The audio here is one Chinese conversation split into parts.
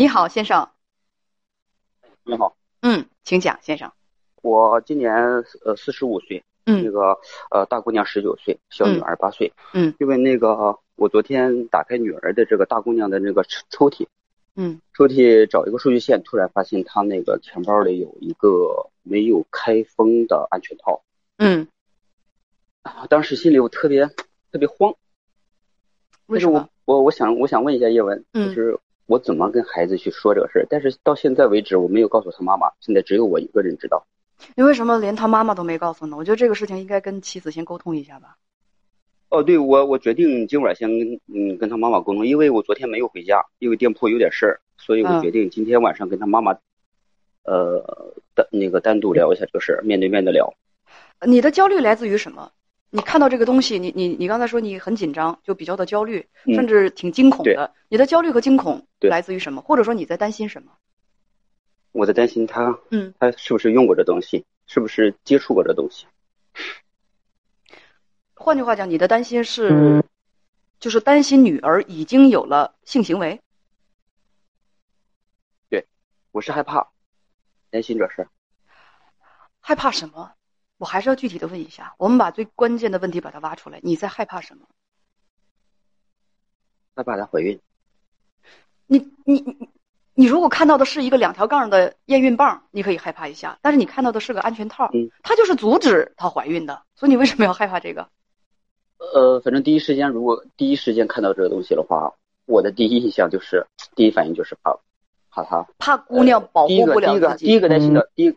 你好，先生。你好，嗯，请讲，先生。我今年呃四十五岁，嗯那个呃大姑娘十九岁，小女儿八岁。嗯因为那个我昨天打开女儿的这个大姑娘的那个抽抽屉，嗯抽屉找一个数据线，突然发现她那个钱包里有一个没有开封的安全套，嗯，啊当时心里我特别特别慌。但是我为什么？我我想我想问一下叶文，嗯就是我怎么跟孩子去说这个事儿？但是到现在为止我没有告诉他妈妈，现在只有我一个人知道。你为什么连他妈妈都没告诉呢？我觉得这个事情应该跟妻子先沟通一下吧。哦，对，我我决定今晚先跟嗯跟他妈妈沟通，因为我昨天没有回家，因为店铺有点事儿，所以我嗯决定今天晚上跟他妈妈，呃单那个单独聊一下这个事儿，面对面的聊。你的焦虑来自于什么？你看到这个东西，你你你刚才说你很紧张，就比较的焦虑，嗯甚至挺惊恐对的。你的焦虑和惊恐来自于什么？或者说你在担心什么？我在担心他，嗯，他是不是用过这东西，是不是接触过这东西？换句话讲，你的担心是，就是担心女儿已经有了性行为。对我是害怕，担心这事儿。害怕什么？我还是要具体的问一下。我们把最关键的问题把它挖出来。你在害怕什么？害怕她怀孕。你你你你如果看到的是一个两条杠的验孕棒，你可以害怕一下。但是你看到的是个安全套，嗯它就是阻止她怀孕的。所以你为什么要害怕这个？呃，反正第一时间如果第一时间看到这个东西的话，我的第一印象就是第一反应就是怕，怕她怕姑娘保护不了自己。第一个第一个担心的第一，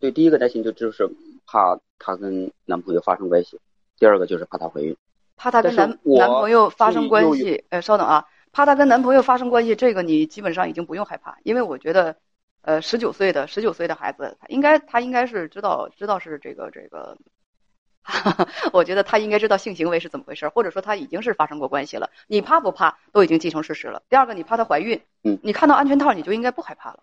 对第一个担心就就是怕她跟男朋友发生关系，第二个就是怕她怀孕。怕她跟男男朋友发生关系。呃，稍等啊，怕她跟男朋友发生关系，这个你基本上已经不用害怕，因为我觉得，呃，十九岁的十九岁的孩子，他应该他应该是知道知道是这个这个。我觉得他应该知道性行为是怎么回事，或者说他已经是发生过关系了。你怕不怕都已经既成事实了。第二个，你怕她怀孕，嗯你看到安全套你就应该不害怕了，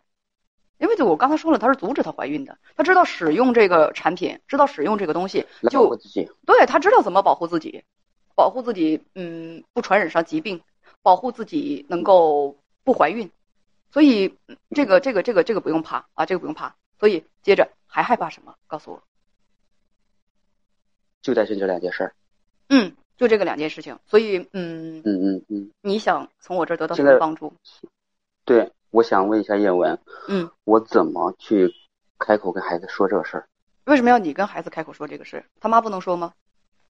因为就我刚才说了，他是阻止她怀孕的，他知道使用这个产品，知道使用这个东西，就对他知道怎么保护自己，保护自己，嗯，不传染上疾病，保护自己能够不怀孕，所以嗯这个这个这个这个不用怕啊，这个不用怕。所以接着还害怕什么？告诉我。就担心这两件事儿。嗯，就这个两件事情。所以嗯，嗯嗯嗯，你想从我这儿得到什么帮助？对，我想问一下叶文，嗯，我怎么去开口跟孩子说这个事儿？为什么要你跟孩子开口说这个事儿？他妈不能说吗？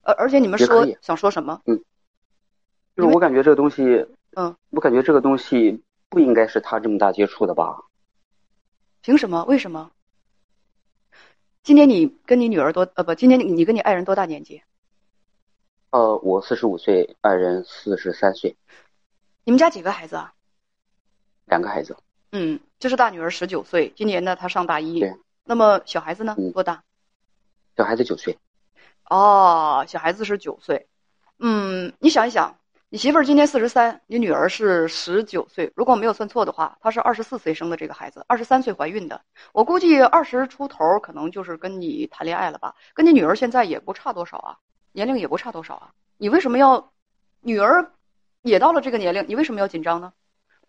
而而且你们说想说什么？嗯就是我感觉这个东西，嗯，我感觉这个东西不应该是他这么大接触的吧？凭什么？为什么？今年你跟你女儿多呃不，今年你你跟你爱人多大年纪？呃，我四十五岁，爱人四十三岁，你们家几个孩子啊？两个孩子，嗯，这是大女儿十九岁，今年呢她上大一对。那么小孩子呢？嗯多大？小孩子九岁。哦，小孩子是九岁。嗯，你想一想，你媳妇儿今年四十三，你女儿是十九岁，如果我没有算错的话，她是二十四岁生的这个孩子，二十三岁怀孕的。我估计二十出头可能就是跟你谈恋爱了吧？跟你女儿现在也不差多少啊，年龄也不差多少啊。你为什么要？女儿也到了这个年龄，你为什么要紧张呢？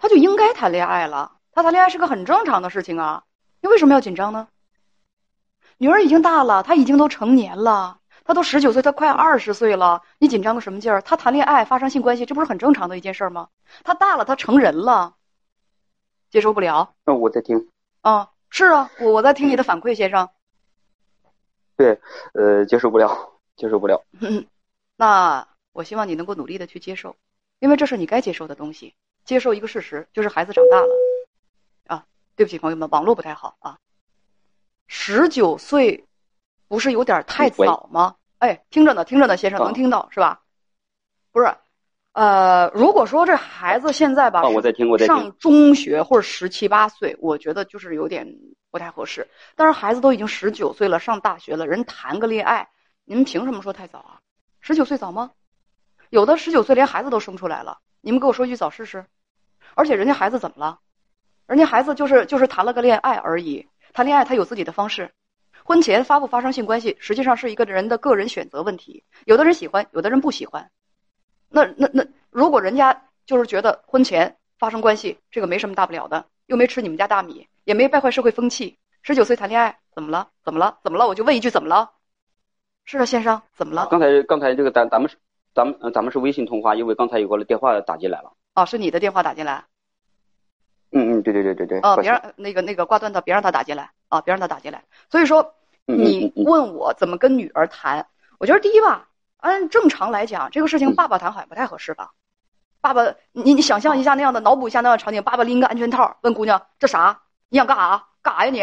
她就应该谈恋爱了，他谈恋爱是个很正常的事情啊，你为什么要紧张呢？女儿已经大了，她已经都成年了，她都十九岁，她快二十岁了，你紧张个什么劲儿？她谈恋爱、发生性关系，这不是很正常的一件事儿吗？她大了，她成人了，接受不了那我在听，啊？是啊，我我在听你的反馈，先生。对，呃，接受不了，接受不了。嗯，那我希望你能够努力的去接受，因为这是你该接受的东西。接受一个事实，就是孩子长大了。啊，对不起，朋友们，网络不太好啊。十九岁，不是有点太早吗？哎，听着呢，听着呢，先生，啊能听到是吧？不是，呃，如果说这孩子现在吧，啊，我在听，我在。上中学或者十七八岁，我觉得就是有点不太合适。但是孩子都已经十九岁了，上大学了，人谈个恋爱，你们凭什么说太早啊？十九岁早吗？有的十九岁连孩子都生出来了，你们给我说一句早试试。而且人家孩子怎么了？人家孩子就是就是谈了个恋爱而已，谈恋爱他有自己的方式。婚前发不发生性关系，实际上是一个人的个人选择问题。有的人喜欢，有的人不喜欢。那那那，如果人家就是觉得婚前发生关系这个没什么大不了的，又没吃你们家大米，也没败坏社会风气。十九岁谈恋爱，怎么了？怎么了？怎么了？我就问一句，怎么了？是啊，先生，怎么了？刚才刚才这个咱咱们咱们咱们是微信通话，因为刚才有个电话打进来了。哦，是你的电话打进来。嗯嗯，对对对对对。哦，别让那个那个挂断他，别让他打进来啊，别让他打进来。所以说，你问我怎么跟女儿谈，我觉得第一吧，按正常来讲，这个事情爸爸谈好像不太合适吧？爸爸，你你想象一下那样的，脑补一下那样的场景，爸爸拎个安全套问姑娘：“这啥？你想干啥？干啥呀你？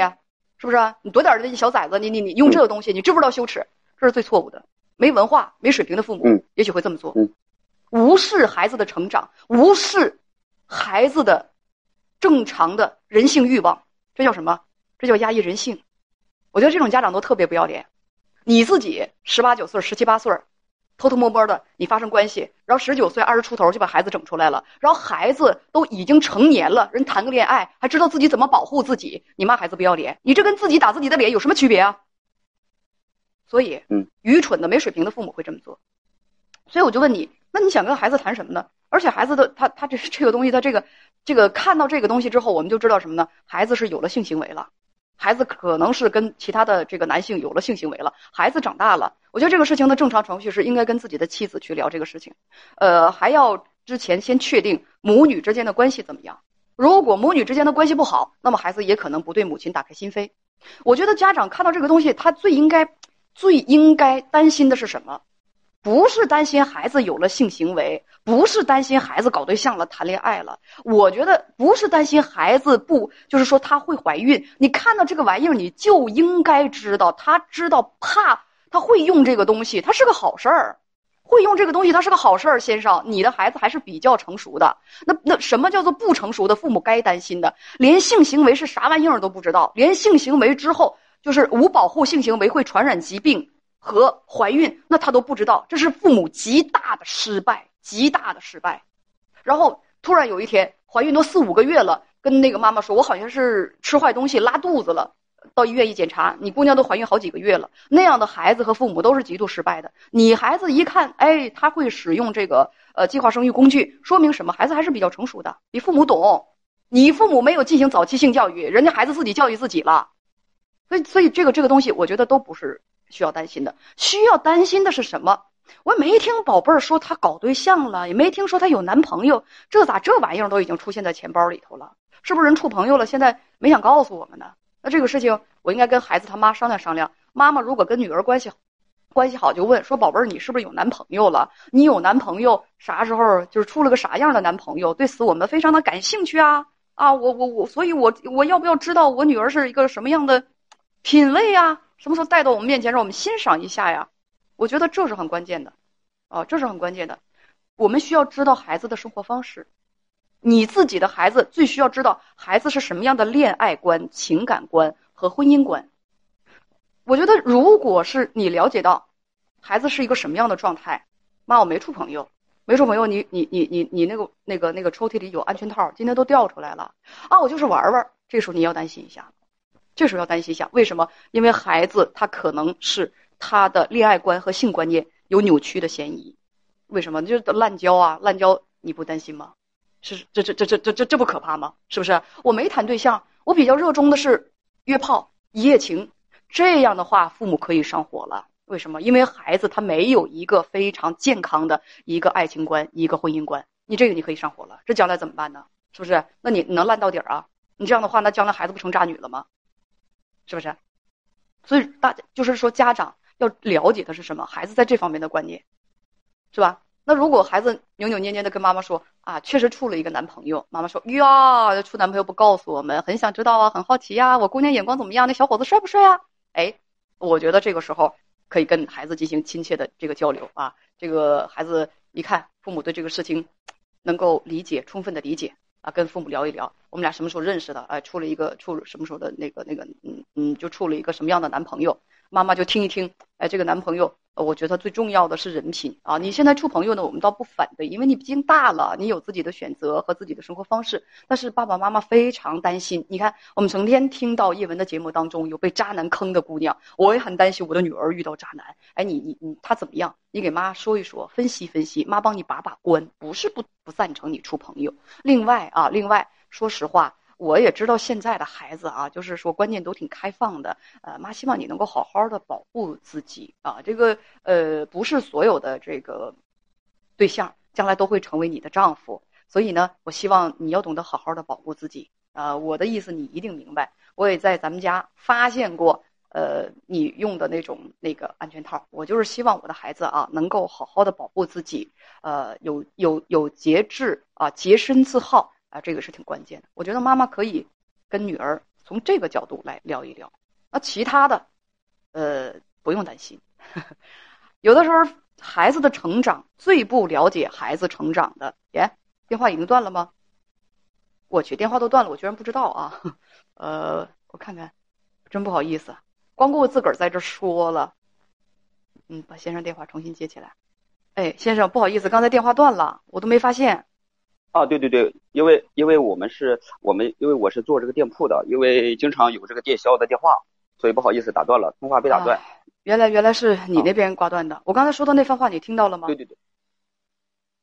是不是？你多点的小崽子，你你你用这个东西，你知不知道羞耻？这是最错误的。没文化、没水平的父母，也许会这么做，无视孩子的成长，无视孩子的正常的人性欲望，这叫什么？这叫压抑人性。我觉得这种家长都特别不要脸。你自己十八九岁、十七八岁。偷偷摸摸的，你发生关系，然后十九岁、二十出头就把孩子整出来了，然后孩子都已经成年了，人谈个恋爱还知道自己怎么保护自己，你骂孩子不要脸，你这跟自己打自己的脸有什么区别啊？所以，嗯，愚蠢的、没水平的父母会这么做。所以我就问你，那你想跟孩子谈什么呢？而且孩子的他他这这个东西，他这个这个看到这个东西之后，我们就知道什么呢？孩子是有了性行为了。孩子可能是跟其他的这个男性有了性行为了。孩子长大了，我觉得这个事情的正常程序是应该跟自己的妻子去聊这个事情，呃，还要之前先确定母女之间的关系怎么样。如果母女之间的关系不好，那么孩子也可能不对母亲打开心扉。我觉得家长看到这个东西，他最应该、最应该担心的是什么？不是担心孩子有了性行为，不是担心孩子搞对象了、谈恋爱了。我觉得不是担心孩子不，就是说他会怀孕。你看到这个玩意儿，你就应该知道，他知道怕他会用这个东西，他是个好事儿。会用这个东西，他是个好事儿。先生，你的孩子还是比较成熟的。那那什么叫做不成熟的父母该担心的？连性行为是啥玩意儿都不知道，连性行为之后就是无保护性行为会传染疾病。和怀孕，那他都不知道，这是父母极大的失败，极大的失败。然后突然有一天，怀孕都四五个月了，跟那个妈妈说：“我好像是吃坏东西拉肚子了。”到医院一检查，你姑娘都怀孕好几个月了。那样的孩子和父母都是极度失败的。你孩子一看，哎，他会使用这个呃计划生育工具，说明什么？孩子还是比较成熟的，比父母懂。你父母没有进行早期性教育，人家孩子自己教育自己了。所以，所以这个这个东西，我觉得都不是。需要担心的，需要担心的是什么？我没听宝贝儿说她搞对象了，也没听说她有男朋友，这咋这玩意儿都已经出现在钱包里头了？是不是人处朋友了？现在没想告诉我们呢？那这个事情我应该跟孩子他妈商量商量。妈妈如果跟女儿关系关系好，就问说宝贝儿，你是不是有男朋友了？你有男朋友啥时候？就是处了个啥样的男朋友？对此我们非常的感兴趣啊啊！我我我，所以我我要不要知道我女儿是一个什么样的品味呀？什么时候带到我们面前，让我们欣赏一下呀？我觉得这是很关键的，啊，这是很关键的。我们需要知道孩子的生活方式，你自己的孩子最需要知道孩子是什么样的恋爱观、情感观和婚姻观。我觉得，如果是你了解到孩子是一个什么样的状态，妈，我没处朋友，没处朋友，你你你你你那个那个那个抽屉里有安全套，今天都掉出来了啊，我就是玩玩。这时候你要担心一下。这时候要担心一下，为什么？因为孩子他可能是他的恋爱观和性观念有扭曲的嫌疑。为什么？就是滥交啊，滥交，你不担心吗？是这这这这这这这不可怕吗？是不是？我没谈对象，我比较热衷的是约炮、一夜情。这样的话，父母可以上火了。为什么？因为孩子他没有一个非常健康的一个爱情观、一个婚姻观。你这个你可以上火了，这将来怎么办呢？是不是？那你能烂到底儿啊？你这样的话，那将来孩子不成渣女了吗？是不是？所以大家就是说，家长要了解的是什么？孩子在这方面的观念，是吧？那如果孩子扭扭捏捏的跟妈妈说啊，确实处了一个男朋友，妈妈说呀，处男朋友不告诉我们，很想知道啊，很好奇呀，我姑娘眼光怎么样？那小伙子帅不帅啊？哎，我觉得这个时候可以跟孩子进行亲切的这个交流啊。这个孩子一看父母对这个事情能够理解，充分的理解。啊，跟父母聊一聊，我们俩什么时候认识的？哎，处了一个处什么时候的那个那个，嗯嗯，就处了一个什么样的男朋友？妈妈就听一听，哎，这个男朋友。我觉得最重要的是人品啊！你现在处朋友呢，我们倒不反对，因为你毕竟大了，你有自己的选择和自己的生活方式。但是爸爸妈妈非常担心。你看，我们成天听到叶文的节目当中有被渣男坑的姑娘，我也很担心我的女儿遇到渣男。哎，你你你，他怎么样？你给妈说一说，分析分析，妈帮你把把关。不是不不赞成你处朋友。另外啊，另外说实话，我也知道现在的孩子啊，就是说观念都挺开放的。呃，妈希望你能够好好的保护自己啊。这个呃，不是所有的这个对象将来都会成为你的丈夫，所以呢，我希望你要懂得好好的保护自己啊。我的意思你一定明白。我也在咱们家发现过。呃，你用的那种那个安全套，我就是希望我的孩子啊，能够好好的保护自己，呃，有有有节制啊，洁身自好啊，这个是挺关键的。我觉得妈妈可以跟女儿从这个角度来聊一聊。那其他的，呃，不用担心。有的时候孩子的成长最不了解孩子成长的，耶，电话已经断了吗？我去，电话都断了，我居然不知道啊。呃，我看看，真不好意思。光顾自个儿在这说了，嗯，把先生电话重新接起来。哎，先生，不好意思，刚才电话断了，我都没发现。啊，对对对，因为因为我们是我们因为我是做这个店铺的，因为经常有这个电销的电话，所以不好意思打断了，通话被打断。原来原来是你那边挂断的，我刚才说的那番话你听到了吗？对对对。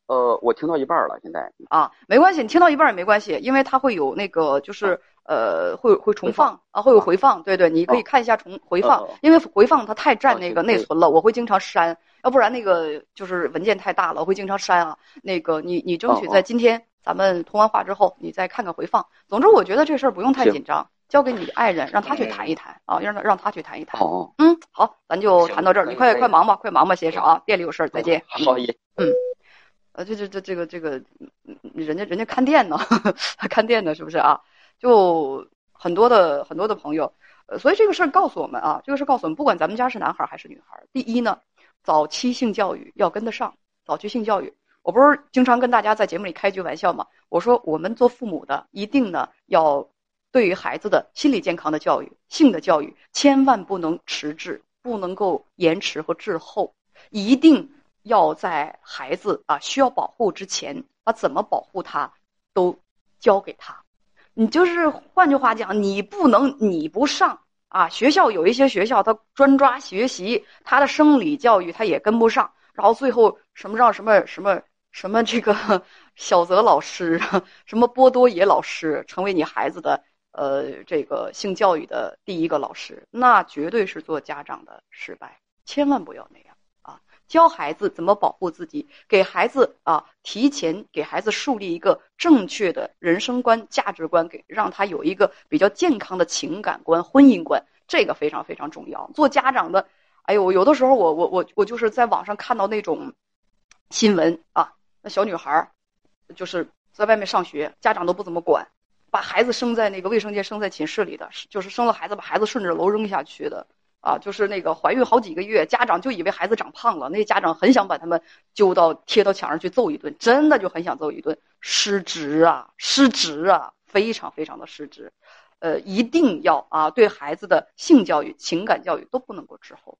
呃，我听到一半了，现在。啊，没关系，你听到一半也没关系，因为它会有那个就是。呃，会会重放啊，会有回放，对对，你可以看一下重回放，因为回放它太占那个内存了，我会经常删，要不然那个就是文件太大了，我会经常删啊。那个你你争取在今天咱们通完话之后，你再看看回放。总之，我觉得这事儿不用太紧张，交给你爱人，让他去谈一谈啊，让他让他去谈一谈。哦，嗯，好，咱就谈到这儿，你快快忙吧，快忙吧，先生啊，店里有事儿，再见。好，意嗯，呃，这这这这个这个，人家人家看店呢，看店呢，是不是啊？就很多的很多的朋友，呃，所以这个事儿告诉我们啊，这个事儿告诉我们，不管咱们家是男孩还是女孩，第一呢，早期性教育要跟得上。早期性教育，我不是经常跟大家在节目里开句玩笑吗？我说我们做父母的一定呢要对于孩子的心理健康的教育、性的教育，千万不能迟滞，不能够延迟和滞后，一定要在孩子啊需要保护之前，把怎么保护他都教给他。你就是换句话讲，你不能你不上啊！学校有一些学校，他专抓学习，他的生理教育他也跟不上，然后最后什么让什么什么什么这个 小泽老师，什么波多野老师成为你孩子的呃这个性教育的第一个老师，那绝对是做家长的失败，千万不要那样。教孩子怎么保护自己，给孩子啊提前给孩子树立一个正确的人生观、价值观，给让他有一个比较健康的情感观、婚姻观，这个非常非常重要。做家长的，哎呦，有的时候我我我我就是在网上看到那种新闻啊，那小女孩儿就是在外面上学，家长都不怎么管，把孩子生在那个卫生间，生在寝室里的，就是生了孩子把孩子顺着楼扔下去的。啊，就是那个怀孕好几个月，家长就以为孩子长胖了，那家长很想把他们揪到贴到墙上去揍一顿，真的就很想揍一顿，失职啊，失职啊，非常非常的失职，呃，一定要啊，对孩子的性教育、情感教育都不能够滞后。